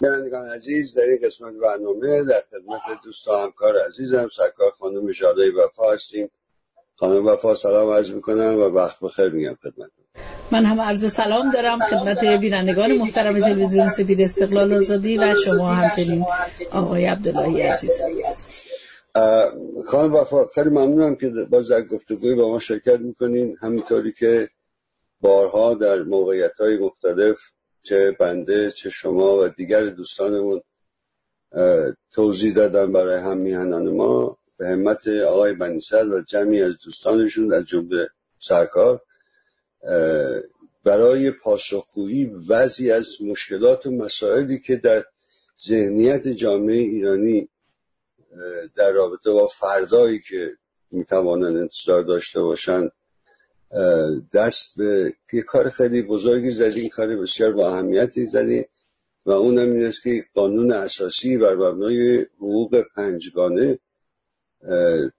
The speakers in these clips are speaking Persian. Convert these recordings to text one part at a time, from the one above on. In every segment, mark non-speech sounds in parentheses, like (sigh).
بینندگان عزیز در این قسمت برنامه در خدمت دوست و همکار عزیزم سرکار خانم جاده وفا هستیم. خانم وفا سلام عرض می‌کنم و وقت بخیر میگم خدمت من هم عرض سلام دارم خدمت بینندگان محترم تلویزیون سپید استقلال آزادی و شما همچنین آقای عبداللهی عزیز. خانم وفا خیلی ممنونم که باز در گفتگوی با ما شرکت می‌کنین. همینطوری که بارها در موقعیت های مختلف چه بنده چه شما و دیگر دوستانمون توضیح دادن برای هم میهنان ما. به همت آقای بنیسل و جمعی از دوستانشون از جمله سرکار برای پاسخگویی وضعی از مشکلات و مسائلی که در ذهنیت جامعه ایرانی در رابطه با فردایی که می‌توانند انتظار داشته باشند دست به یه کار خیلی بزرگی زدیم کار بسیار با اهمیتی زدیم و اونم این است که قانون اساسی بر مبنای حقوق پنجگانه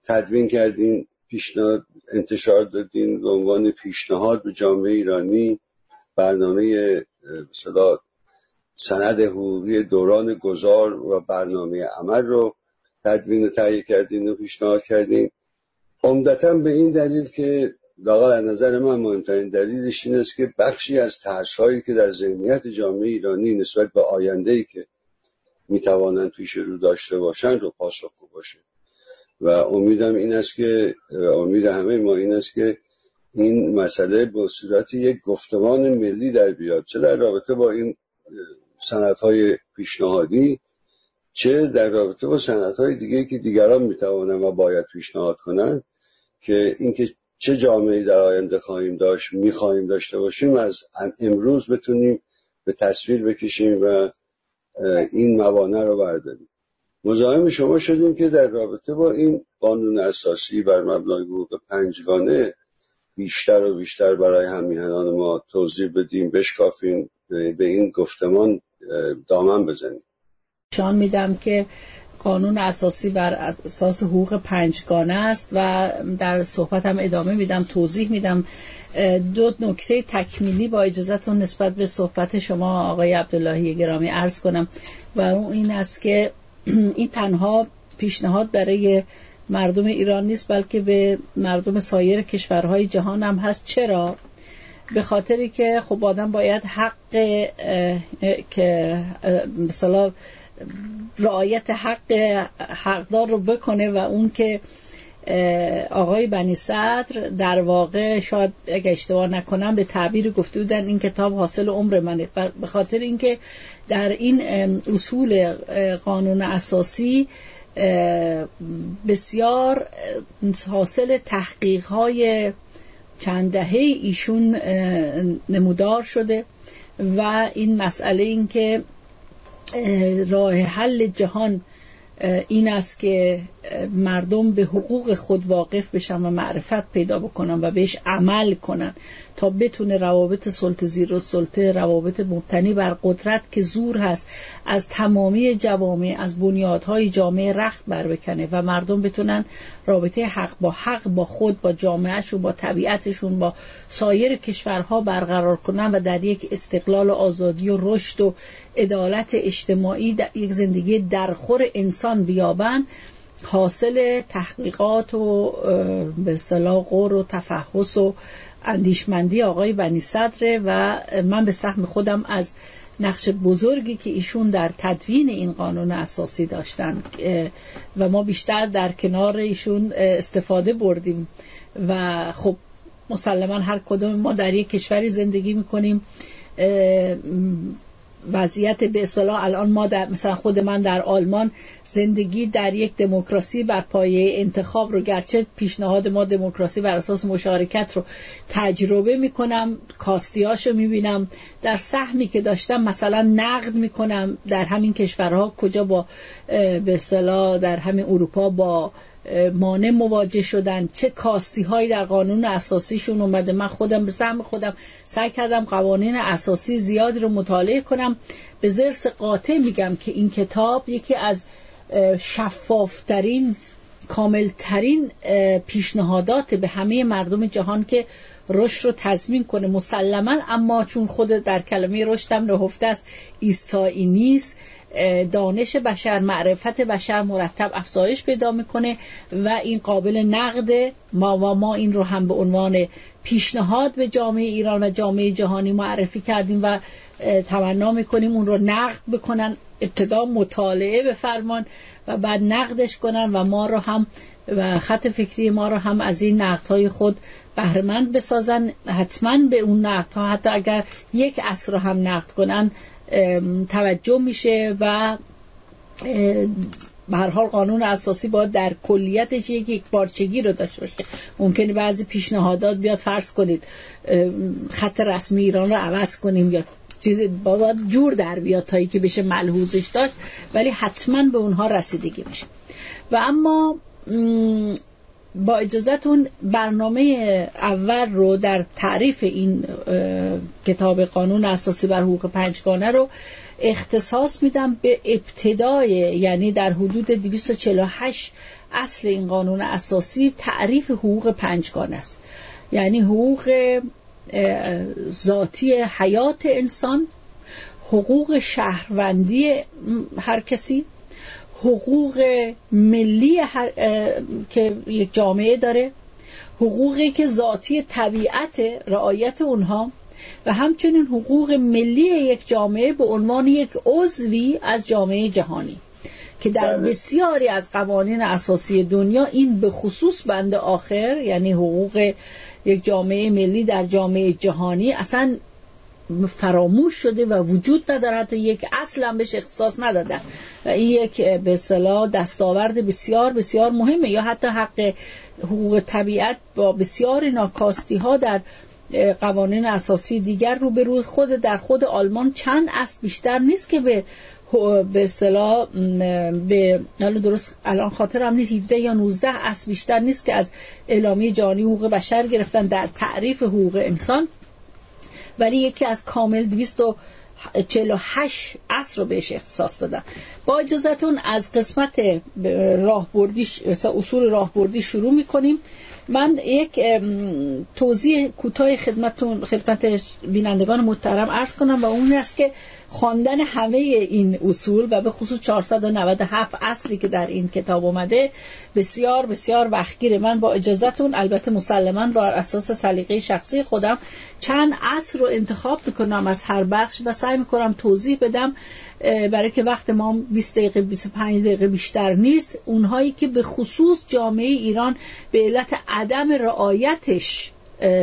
تدوین کردیم پیشنهاد انتشار دادیم به عنوان پیشنهاد به جامعه ایرانی برنامه مثلا سند حقوقی دوران گذار و برنامه عمل رو تدوین و تهیه کردیم و پیشنهاد کردیم عمدتا به این دلیل که لاغر از نظر من مهمترین دلیلش این است که بخشی از ترس هایی که در ذهنیت جامعه ایرانی نسبت به آینده ای که می‌توانند پیش رو داشته باشند رو پاسخگو باشه. و امیدم این است که امید همه ما این است که این مسئله به صورت یک گفتمان ملی در بیاد. چه در رابطه با این های پیشنهادی چه در رابطه با های دیگه که دیگران می‌توانند و باید پیشنهاد کنند که اینکه چه جامعه در آینده خواهیم داشت می‌خواهیم داشته باشیم از امروز بتونیم به تصویر بکشیم و این موانع رو برداریم. مزاحم شما شدیم که در رابطه با این قانون اساسی بر مبنای حقوق پنجگانه بیشتر و بیشتر برای همیهنان ما توضیح بدیم بشکافیم به این گفتمان دامن بزنیم. شان میدم که قانون اساسی بر اساس حقوق پنجگانه است و در صحبتم ادامه میدم توضیح میدم. دو نکته تکمیلی با اجازهتون نسبت به صحبت شما آقای عبداللهی گرامی عرض کنم و اون این است که (clears throat) این تنها پیشنهاد برای مردم ایران نیست بلکه به مردم سایر کشورهای جهان هم هست. چرا؟ به خاطری که خب آدم باید حق که مثلا رعایت حق حقدار رو بکنه و اون که آقای بنی صدر در واقع شاید اگه اشتباه نکنم به تعبیر گفته بودن این کتاب حاصل عمر منه. به خاطر اینکه در این اصول قانون اساسی بسیار حاصل تحقیق های چند دهه ایشون نمودار شده و این مسئله این که راه حل جهان این است که مردم به حقوق خود واقف بشن و معرفت پیدا بکنن و بهش عمل کنن تا بتونه روابط سلطه زیر و سلطه روابط مبتنی بر قدرت که زور هست از تمامی جوامع از بنیادهای جامعه رخت بر بکنه و مردم بتونن رابطه حق با حق با خود با جامعهشون با طبیعتشون با سایر کشورها برقرار کنن و در یک استقلال و آزادی و رشد و عدالت اجتماعی در یک زندگی درخور انسان بیابن حاصل تحقیقات و به صلاح قور و تفحص و اندیشمندی آقای بنی صدره و من به سهم خودم از نقش بزرگی که ایشون در تدوین این قانون اساسی داشتن و ما بیشتر در کنار ایشون استفاده بردیم. و خب مسلما هر کدوم ما در یک کشوری زندگی می‌کنیم وضعیت به اصطلاح الان ما در مثلا خود من در آلمان زندگی در یک دموکراسی بر پایه انتخاب رو گرچه پیشنهاد ما دموکراسی بر اساس مشارکت رو تجربه می‌کنم کاستیاشو می‌بینم در سهمی که داشتم مثلا نقد می‌کنم در همین کشورها کجا با به اصطلاح در همین اروپا با مانع مواجه شدن چه کاستی هایی در قانون اساسیشون اومده. من خودم به سهم خودم سعی کردم قوانین اساسی زیادی رو مطالعه کنم. به زرس قاطع میگم که این کتاب یکی از شفافترین کاملترین پیشنهادات به همه مردم جهان که رشد رو تضمین کنه. مسلما اما چون خود در کلمه رشدم نهفته است ایستایی نیست. دانش بشر معرفت بشر مرتب افزایش پیدا می‌کنه و این قابل نقد ما و ما این رو هم به عنوان پیشنهاد به جامعه ایران و جامعه جهانی معرفی کردیم و تمنا می‌کنیم اون رو نقد بکنن ابتدا مطالعه بفرمان و بعد نقدش کنن و ما رو هم و خط فکری ما رو هم از این نقدهای خود بهرمند بسازن. حتما به اون نقدها حتی اگر یک اصر رو هم نقد کنن توجه میشه و به هر حال قانون اساسی باید در کلیتش یک یک بارچگی رو داشته باشه. ممکنه بعضی پیشنهادات بیاد فرض کنید خط رسمی ایران رو عوض کنیم یا چیز باید جور در بیاد تایی که بشه ملحوظش داشت ولی حتما به اونها رسیدگی میشه. و اما با اجازتون برنامه اول رو در تعریف این کتاب قانون اساسی بر حقوق پنجگانه رو اختصاص میدم به ابتدای یعنی در حدود 248 اصل این قانون اساسی تعریف حقوق پنجگانه است. یعنی حقوق ذاتی حیات انسان حقوق شهروندی هر کسی حقوق ملی که یک جامعه داره حقوقی که ذاتی طبیعت رعایت اونها و همچنین حقوق ملی یک جامعه به عنوان یک عضوی از جامعه جهانی که در بله. بسیاری از قوانین اساسی دنیا این به خصوص بند آخر یعنی حقوق یک جامعه ملی در جامعه جهانی اصلا فراموش شده و وجود نداره. حتی یک اصل هم بهش اختصاص ندادن و این یک به اصطلاح دستاورد بسیار بسیار مهمه. یا حتی حق حقوق طبیعت با بسیار ناکاستی ها در قوانین اساسی دیگر رو به روز خود در خود آلمان چند اصل بیشتر نیست که به به اصطلاح به درست الان خاطرم نیست 17 یا 19 اصل بیشتر نیست که از اعلامیه جهانی حقوق بشر گرفتن در تعریف حقوق انسان. ولی یکی از کامل 248 اصل رو بهش اختصاص دادم با اجازتون از قسمت راهبردی اصول راهبردی شروع می‌کنیم. من یک توضیح کوتاه خدمتون خدمت بینندگان محترم عرض کنم و اون است که خواندن همه این اصول و به خصوص 497 اصلی که در این کتاب اومده بسیار بسیار وقتگیره من. با اجازهتون البته مسلما بر اساس سلیقه شخصی خودم چند اصل رو انتخاب می‌کنم از هر بخش و سعی می‌کنم توضیح بدم برای که وقت ما 20 دقیقه 25 دقیقه بیشتر نیست. اونهایی که به خصوص جامعه ایران به علت عدم رعایتش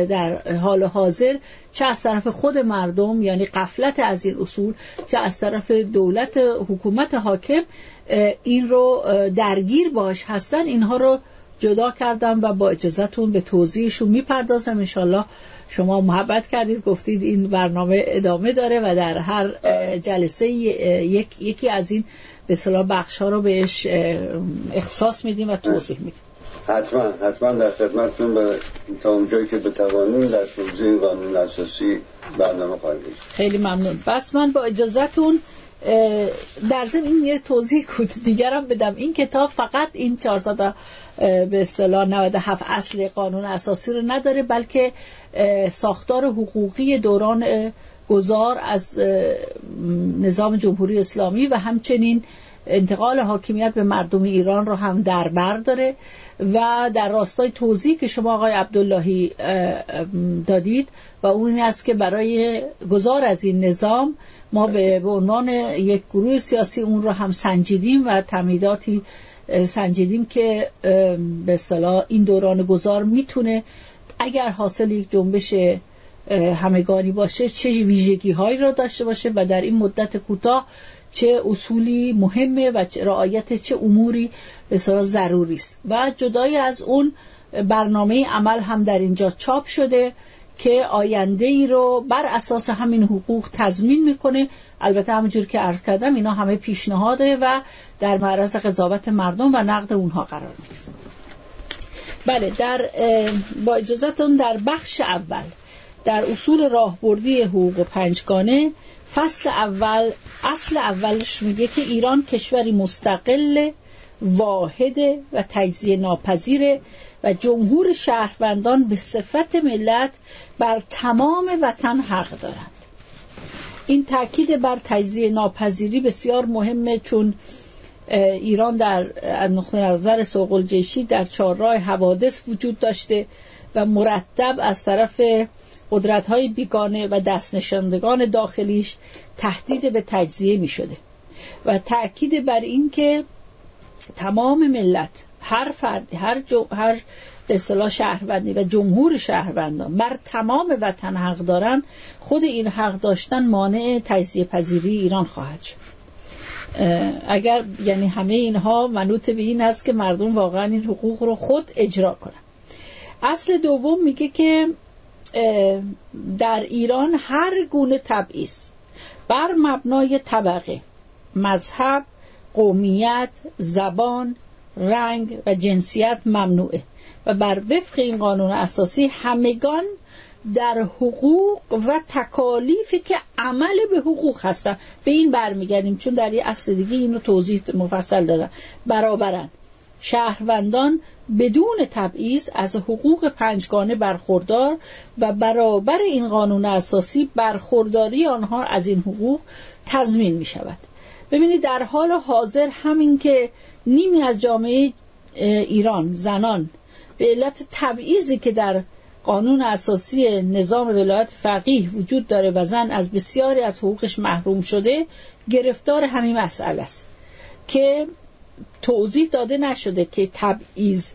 در حال حاضر چه از طرف خود مردم یعنی قفلت از این اصول چه از طرف دولت حکومت حاکم این رو درگیر باش هستن اینها رو جدا کردم و با اجازهتون به توضیحشون می‌پردازم. انشالله شما محبت کردید گفتید این برنامه ادامه داره و در هر جلسه یک، یکی از این به صلاح بخش ها رو بهش اختصاص میدیم و توضیح میدیم. حتما حتما در خدمتتون به تا اونجایی که بتوانیم در توضیح قانون اساسی برنامه خواهیم خیلی ممنون. بس من با اجازهتون در ضمن این یه توضیح دیگرم بدم. این کتاب فقط این 400 به اصطلاح 97 اصل قانون اساسی رو نداره بلکه ساختار حقوقی دوران گذار از نظام جمهوری اسلامی و همچنین انتقال حاکمیت به مردم ایران رو هم در بر داره و در راستای توضیح که شما آقای عبداللهی دادید و اون این است که برای گذار از این نظام ما به عنوان یک گروه سیاسی اون رو هم سنجیدیم و تمیداتی سنجیدیم که به صلاح این دوران گذار می‌تونه اگر حاصل یک جنبش همگانی باشه چه ویژگی هایی را داشته باشه و در این مدت کوتاه چه اصولی مهمه و رعایت چه اموری بسیار ضروری است. و جدای از اون برنامه عمل هم در اینجا چاپ شده که آینده ای رو بر اساس همین حقوق تضمین می‌کنه. البته همونجور که عرض کردم اینا همه پیشنهاده و در معرض قضاوت مردم و نقد اونها قرار میده. بله در با اجازتون در بخش اول در اصول راهبردی حقوق پنجگانه فصل اول اصل اولش میگه که ایران کشوری مستقل واحد و تجزیه ناپذیره و جمهور شهروندان به صفت ملت بر تمام وطن حق دارند. این تاکید بر تجزیه ناپذیری بسیار مهمه چون ایران در نقطه نظر سوقل جیشی در چهارراه حوادث وجود داشته و مرتب از طرف قدرت های بیگانه و دستنشاندگان داخلیش تهدید به تجزیه می شده و تأکید بر این که تمام ملت هر فردی هر, هر به اصطلاح شهروندی و جمهور شهروندان بر تمام وطن حق دارن خود این حق داشتن مانع تجزیه پذیری ایران خواهد شد. اگر یعنی همه اینها منوط به این است که مردم واقعا این حقوق رو خود اجرا کنن. اصل دوم میگه که در ایران هر گونه تبعیض بر مبنای طبقه مذهب قومیت زبان رنگ و جنسیت ممنوعه و بر وفق این قانون اساسی همگان در حقوق و تکالیفی که عمل به حقوق هستن. به این برمیگردیم چون در یه اصل دیگه این رو توضیح مفصل دادن برابرن. شهروندان بدون تبعیض از حقوق پنجگانه برخوردار و برابر این قانون اساسی برخورداری آنها از این حقوق تضمین می شود ببینید در حال حاضر همین که نیمی از جامعه ایران زنان به علت تبعیضی که در قانون اساسی نظام ولایت فقیه وجود داره و زن از بسیاری از حقوقش محروم شده گرفتار همین مسئله است که توضیح داده نشده که تبعیض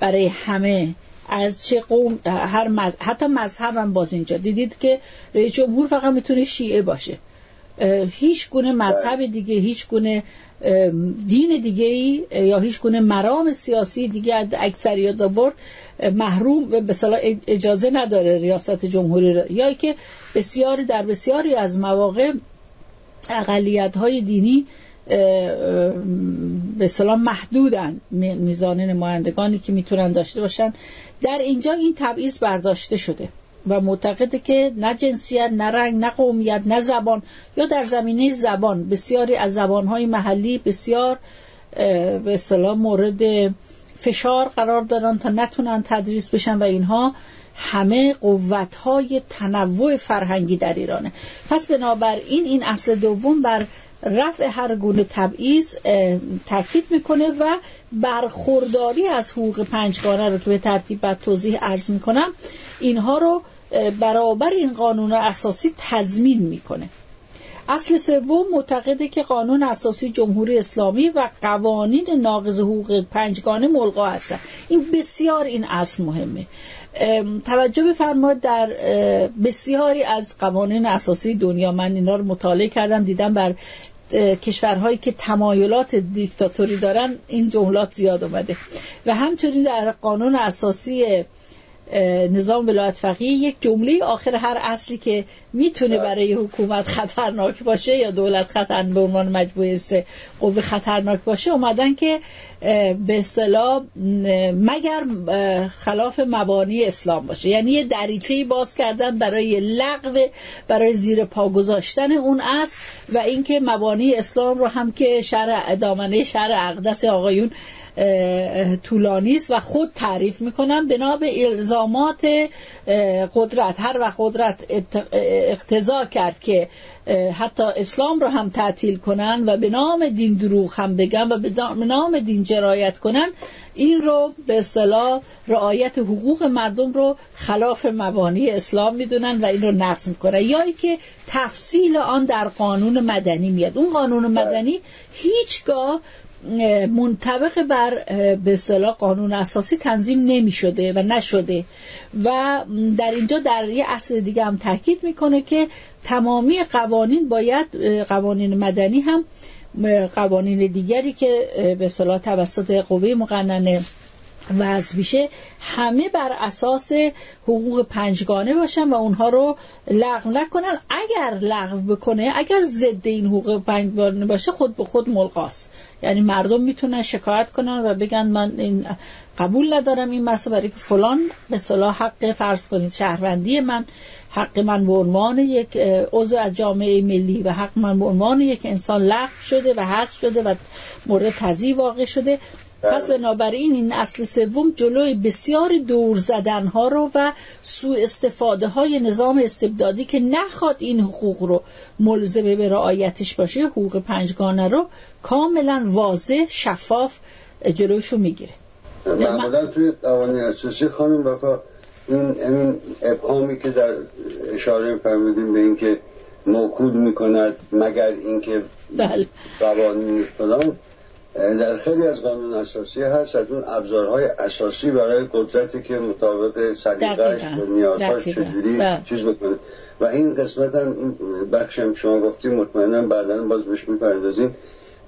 برای همه از چه قوم هر مذهب حتی مذهب هم باز اینجا. دیدید که رئیس جمهور فقط می‌تونه شیعه باشه. هیچ گونه مذهب دیگه هیچ گونه دین دیگه یا هیچ گونه مرام سیاسی دیگه از اکثریت آورد. محروم به اجازه نداره ریاست جمهوری را یا که بسیاری در بسیاری از مواقع اقلیت های دینی به سلام محدودن میزان نمایندگانی که می‌تونن داشته باشن. در اینجا این تبعیض برداشته شده و معتقده که نه جنسیت نه رنگ نه قومیت نه زبان یا در زمینه زبان بسیاری از زبانهای محلی بسیار به اصطلاح مورد فشار قرار دارن تا نتونن تدریس بشن و اینها همه قوتهای تنوع فرهنگی در ایرانه. پس بنابراین این اصل دوم بر رفع هر گونه تبعیض تاکید می‌کنه و برخورداری از حقوق پنجگانه رو که به ترتیب بعد توضیح عرض می‌کنم اینها رو برابر این قانون اساسی تضمین می‌کنه. اصل سوم معتقده که قانون اساسی جمهوری اسلامی و قوانین ناقض حقوق پنجگانه ملغا هستن این بسیار این اصل مهمه. توجه بفرمایید در بسیاری از قوانین اساسی دنیا من اینا رو مطالعه کردم دیدم بر کشورهایی که تمایلات دیکتاتوری دارن این جملات زیاد اومده. و همچنین در قانون اساسی نظام ولایت فقیه یک جمله آخر هر اصلی که می‌تونه برای حکومت خطرناک باشه یا دولت خطر به عنوان مجموعه قوه خطرناک باشه اومدن که به اصطلاح مگر خلاف مبانی اسلام باشه. یعنی یه دریچه باز کردن برای لغو برای زیر پا گذاشتن اون اصل و اینکه مبانی اسلام رو هم که شرع دامنه شرع اقدس آقایون طولانی است و خود تعریف می‌کنن بنا به الزامات قدرت. هر وقت قدرت اقتضا کرد که حتی اسلام رو هم تعطیل کنن و به نام دین دروغ هم بگن و به نام دین جرایت کنن این رو به اصطلاح رعایت حقوق مردم رو خلاف مبانی اسلام می‌دونن و این رو نقض می‌کنن. یا ای که تفصیل آن در قانون مدنی میاد. اون قانون مدنی هیچگاه منطبق بر به اصطلاح قانون اساسی تنظیم نمی شده و نشده و در اینجا در یه اصل دیگه هم تاکید می‌کنه که تمامی قوانین باید قوانین مدنی هم قوانین دیگری که به اصطلاح توسط قوه مقننه وضع میشه همه بر اساس حقوق پنجگانه باشن و اونها رو لغو نکنن. اگر لغو بکنه اگر ضد این حقوق پنجگانه باشه خود به خود ملغاست. یعنی مردم می‌تونن شکایت کنن و بگن من این قبول ندارم این مسئله برای که فلان به صلاح حق فرض کنید شهروندی من حق من به عنوان یک عضو از جامعه ملی و حق من به عنوان یک انسان لغو شده و حذف شده و مورد تضییع واقع شده. پس بله. بنابراین این اصل سوم جلوی بسیار دور زدن ها رو و سوء استفاده های نظام استبدادی که نخواد این حقوق رو ملزمه به رعایتش باشه حقوق پنجگانه رو کاملا واضح شفاف جلوشو می‌گیره معمولا توی قوانین اساسی خانم وفا این این ابهامی که در اشاره فرمودیم به اینکه موکول می‌کند مگر اینکه بله. قوانین فلان در خیلی از قانون اساسی هست از اون ابزارهای اساسی برای قدرتی که مطابق سلیقه‌اش و نیازهاش چجوری بله. چیز بکنه. و این قسمت هم این بخش هم شما گفتیم مطمئنا بعدا باز بهش می‌پردازیم.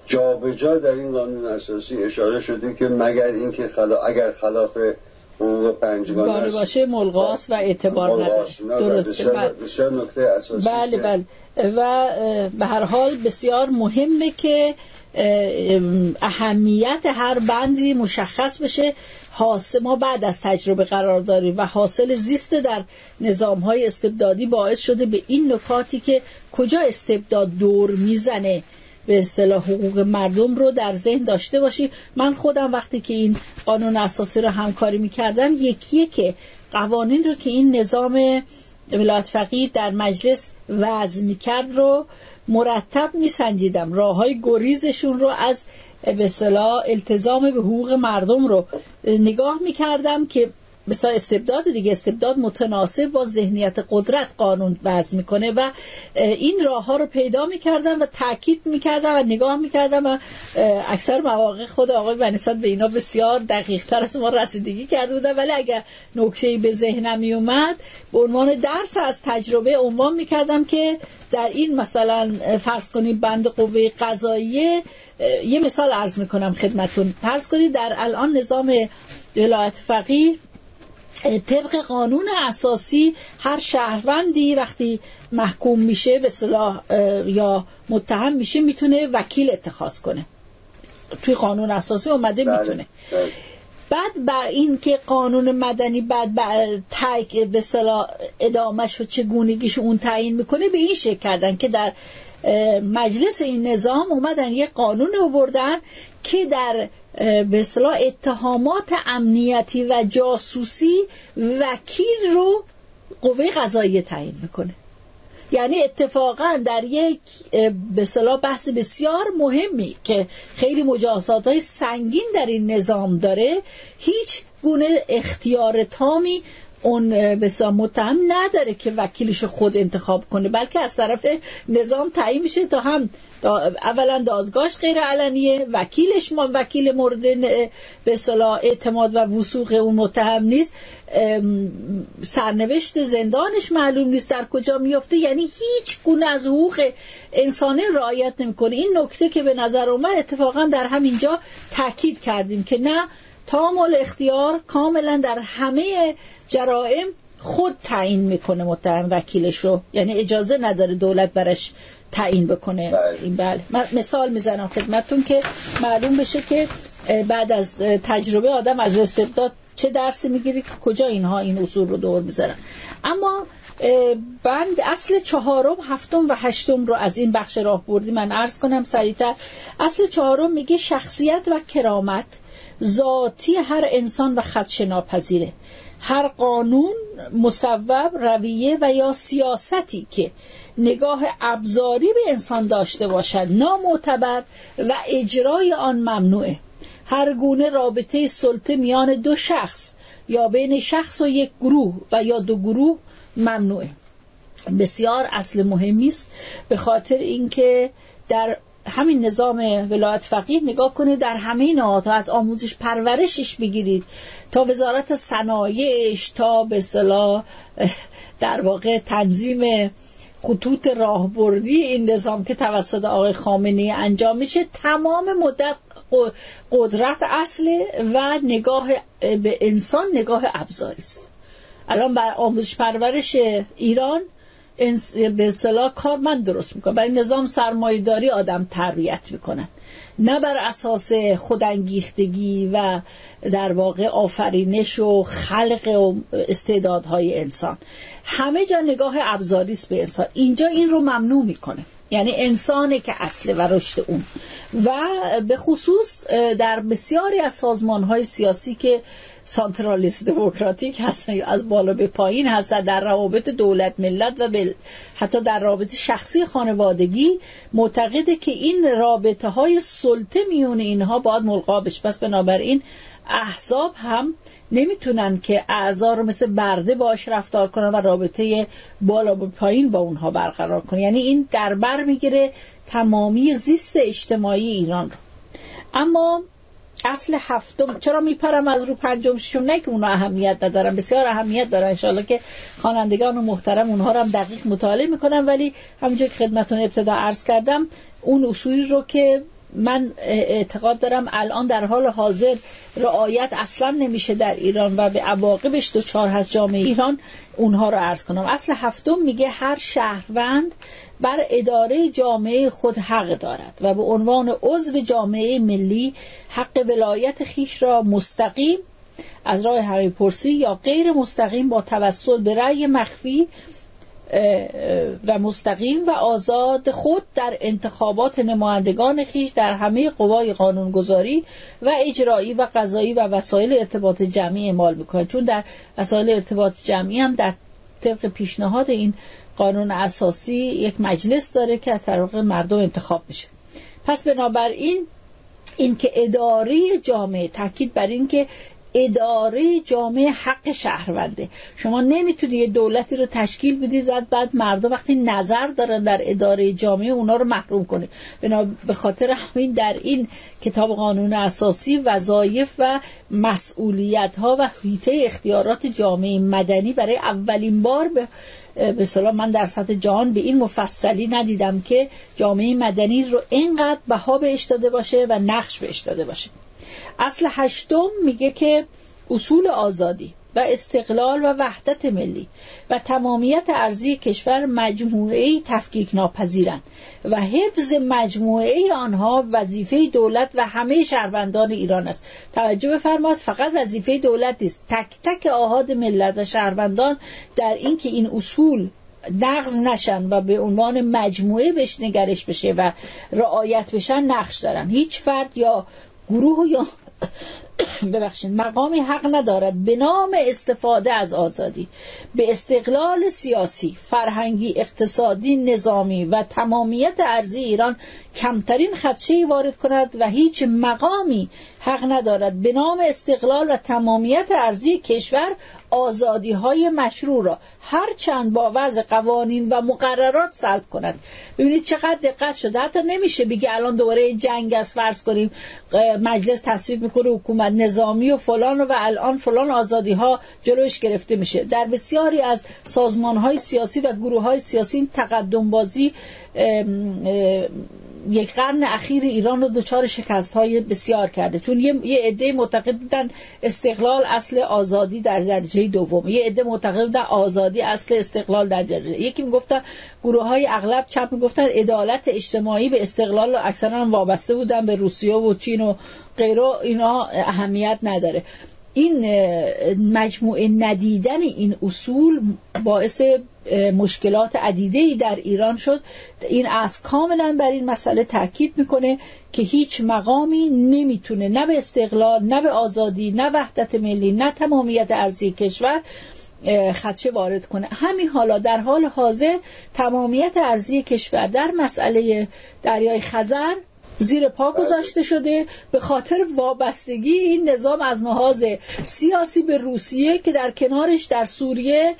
جابجا در این قانون اساسی اشاره شده که مگر اینکه خلا اگر خلاف حقوق پنجگانه باشه ملغاس و اعتبار نداره. درسته. بله. بسیار نکته اساسی بله بله. و به هر حال بسیار مهمه که اهمیت هر بندی مشخص بشه. حاصل ما بعد از تجربه قرار داریم و حاصل زیست در نظام های استبدادی باعث شده به این نکاتی که کجا استبداد دور می‌زنه به اصطلاح حقوق مردم رو در ذهن داشته باشی. من خودم وقتی که این قانون اساسی رو همکاری می‌کردم یکیه که قوانین رو که این نظام ولایت فقیه در مجلس وضع می‌کرد رو مرتب میسنجیدم. راه های گریزشون رو از به التزام به حقوق مردم رو نگاه می‌کردم که مثلا استبداد دیگه استبداد متناسب با ذهنیت قدرت قانون وضع می‌کنه و این راه ها رو پیدا می‌کردم و تاکید می‌کردم و نگاه می‌کردم و اکثر مواقع خود آقای بنیساد به اینا بسیار دقیق تر از ما رسیدگی کرده بودن. ولی اگر نکته به ذهنم میومد به عنوان درس از تجربه عنوان می‌کردم که در این مثلا فرض کنید بند قوه قضاییه یه مثال عرض می‌کنم خدمتون. فرض کنید در الان نظام ولایت فقیه طبق قانون اساسی هر شهروندی وقتی محکوم میشه به صلاح یا متهم میشه می‌تونه وکیل اتخاذ کنه توی قانون اساسی اومده بله، می‌تونه بله. بعد بر این که قانون مدنی بعد تایک به صلاح ادامش و چگونگیش اون تعیین می‌کنه به این شکل کردن که در مجلس این نظام اومدن یه قانون آوردن که در به اصطلاح اتهامات امنیتی و جاسوسی وکیل رو قوه قضایی تعیین می‌کنه. یعنی اتفاقا در یک به بحث بسیار مهمی که خیلی مجازات های سنگین در این نظام داره هیچ گونه اختیار تامی اون بسیار متهم نداره که وکیلش خود انتخاب کنه بلکه از طرف نظام تعیین میشه تا هم اولا دادگاهش غیر علنیه وکیلش ما وکیل مورد به صلاح اعتماد و وسوق اون متهم نیست. سرنوشت زندانش معلوم نیست در کجا میفته یعنی هیچ گونه از حقوق انسانی رعایت نمی‌کنه. این نکته که به نظر اومد اتفاقا در همینجا تاکید کردیم که نه تامل اختیار کاملا در همه جرائم خود تعیین می‌کنه متهم وکیلش رو. یعنی اجازه نداره دولت برش تعیین بکنه. بله. این بله. مثال می‌زنم خدمتتون که معلوم بشه که بعد از تجربه آدم از استبداد چه درسی می‌گیری که کجا اینها این اصول رو دور می‌ذارن. اما بند اصل چهارم هفتم و هشتم رو از این بخش راه بردی من عرض کنم سریعتر. اصل چهارم میگه شخصیت و کرامت. ذاتی هر انسان و خدش ناپذیره هر قانون مصوب رویه و یا سیاستی که نگاه ابزاری به انسان داشته باشد نامعتبر و اجرای آن ممنوعه. هر گونه رابطه سلطه میان دو شخص یا بین شخص و یک گروه و یا دو گروه ممنوعه. بسیار اصل مهمی است به خاطر اینکه در همین نظام ولایت فقیه نگاه کنید در همه نهادها از آموزش پرورشش بگیرید تا وزارت صنایعش تا به صلاح در واقع تنظیم خطوط راهبردی این نظام که توسط آقای خامنه انجام میشه تمام مدت قدرت اصل و نگاه به انسان نگاه ابزاری است الان بر آموزش پرورش ایران به اصطلاح کارمند درست می‌کنن برای نظام سرمایهداری آدم تربیت می‌کنن نه بر اساس خودانگیختگی و در واقع آفرینش و خلق و استعدادهای انسان. همه جا نگاه ابزاری است به انسان. اینجا این رو ممنوع می‌کنه. یعنی انسانه که اصله و رشد اون. و به خصوص در بسیاری از سازمان های سیاسی که سانترالیست دموکراتیک هستن. از بالا به پایین هستن در روابط دولت ملت و حتی در رابطه شخصی خانوادگی. معتقده که این رابطه های سلطه میون اینها باید ملقا بشه. پس بنابراین احزاب هم نمی‌تونن که اعضا رو مثل برده باش رفتار کنن و رابطه بالا به پایین با اونها برقرار کنن. یعنی این دربر می‌گیره تمامی زیست اجتماعی ایران رو. اما اصل هفتم. چرا میپرم از رو پنجم ششم؟ نه که اونا اهمیت ندارن. بسیار اهمیت دارن. انشالله که خوانندگان و محترم اونها رو هم دقیق مطالعه می‌کنن ولی همونجور که خدمتون ابتدا عرض کردم اون اصولی رو که من اعتقاد دارم الان در حال حاضر رعایت اصلا نمیشه در ایران و به عواقبش چهار هست جامعه ایران. اونها رو عرض کنم. اصل هفتم میگه هر شهروند بر اداره جامعه خود حق دارد و به عنوان عضو جامعه ملی حق ولایت خیش را مستقیم از راه حقی پرسی یا غیر مستقیم با توسل به رأی مخفی و مستقیم و آزاد خود در انتخابات نمایندگان خیش در همه قوای قانونگذاری و اجرایی و قضایی و وسایل ارتباط جمعی اعمال می‌کنه. چون در وسایل ارتباط جمعی هم در طبق پیشنهاد این قانون اساسی یک مجلس داره که از طریق مردم انتخاب میشه. پس بنابراین این که اداره جامعه تاکید بر این که اداره جامعه حق شهرونده. شما نمی‌تونید یه دولتی رو تشکیل بدید و بعد مردم وقتی نظر دارن در اداره جامعه اونا رو محروم کنید به خاطر همین در این کتاب قانون اساسی وظایف و مسئولیت ها و حیطه اختیارات جامعه مدنی برای اولین بار به به من در سطح جهان به این مفصلی ندیدم که جامعه مدنی رو اینقدر بها بهش داده باشه و نقش بهش داده باشه. اصل هشتم میگه که اصول آزادی و استقلال و وحدت ملی و تمامیت ارزی کشور مجموعه تفکیک ناپذیرند و حفظ مجموعه آنها وظیفه دولت و همه شهروندان ایران است. توجه بفرمایید فقط وظیفه دولت نیست. تک تک آهاد ملت و شهروندان در اینکه این اصول نقض نشن و به عنوان مجموعه بهش نگرش بشه و رعایت بشن نقش دارن. هیچ فرد یا گروہ یا (coughs) ببخشید مقامی حق ندارد به نام استفاده از آزادی به استقلال سیاسی فرهنگی اقتصادی نظامی و تمامیت ارزی ایران کمترین خدشه وارد کند و هیچ مقامی حق ندارد به نام استقلال و تمامیت ارزی کشور آزادی های مشروع را هر چند با وضع قوانین و مقررات سلب کند. ببینید چقدر دقت شده. حتی نمیشه بگه الان دوباره جنگ از فرض کنیم مجلس تصویب می‌کنه حکومت نظامی و فلان و الان فلان آزادی ها جلوش گرفته میشه. در بسیاری از سازمان های سیاسی و گروه های سیاسی تقدم بازی یک قرن اخیر ایران رو دچار شکست های بسیار کرده. چون یه, عده معتقد بودن استقلال اصل آزادی در درجه دوم. یه عده معتقد بودن آزادی اصل استقلال در درجه یکی می‌گفتن گروه های اغلب چپ می‌گفتن عدالت اجتماعی به استقلال اکثرا وابسته بودن به روسیه و چین و غیره. اینا اهمیت نداره. این مجموعه ندیدن این اصول باعث مشکلات عدیده در ایران شد. این از کاملا بر این مسئله تاکید می‌کنه که هیچ مقامی نمی‌تونه نه به استقلال نه به آزادی نه وحدت ملی نه تمامیت ارزی کشور خدشه وارد کنه. همین حالا در حال حاضر تمامیت ارزی کشور در مسئله دریای خزر زیر پا گذاشته شده. به خاطر وابستگی این نظام از نهاز سیاسی به روسیه که در کنارش در سوریه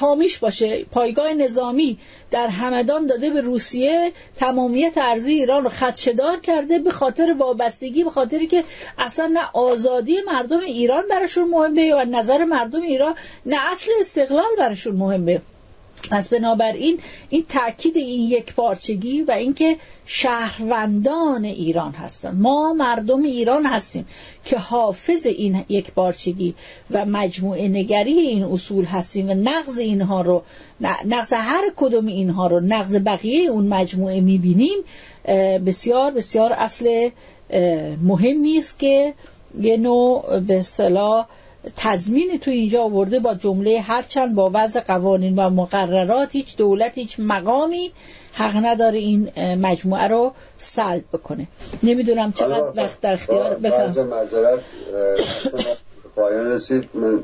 حامیش باشه. پایگاه نظامی در همدان داده به روسیه. تمامیت ارزی ایران رو خدشدار کرده به خاطر وابستگی به خاطر که اصلا نه آزادی مردم ایران براشون مهمه و نظر مردم ایران نه اصل استقلال براشون مهمه. پس بنابراین این تاکید این یک پارچگی و اینکه شهروندان ایران هستند ما مردم ایران هستیم که حافظ این یک پارچگی و مجموعه نگری این اصول هستیم و نقض اینها رو نقض هر کدوم اینها رو نقض بقیه اون مجموعه می‌بینیم بسیار بسیار اصل مهمی است که یه نوع به اصطلاح تضمین تو اینجا آورده با جمله هرچند با وضع قوانین و مقررات هیچ دولت هیچ مقامی حق نداره این مجموعه رو سلب بکنه. نمی‌دونم چقدر وقت در اختیار بفهم پایان رسید. من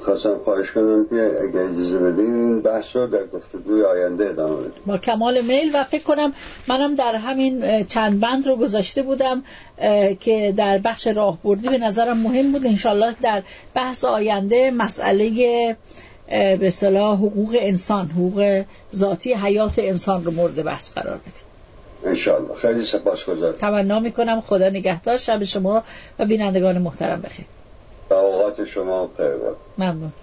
خواستم خواهش کنم که اگر اجازه بدین بحث رو در گفتگوی آینده ادامه بدیم. با کمال میل و فکر کنم منم در همین چند بند رو گذاشته بودم که در بخش راهبردی به نظرم مهم بود. انشالله در بحث آینده مسئله به صلاح حقوق انسان حقوق ذاتی حیات انسان رو مورد بحث قرار بدیم. انشالله خیلی سپاسگزارم. تمنا می‌کنم. خدا نگهدار. شب شما و بینندگان محترم بخیر. به اوقات شما خیر ممنون.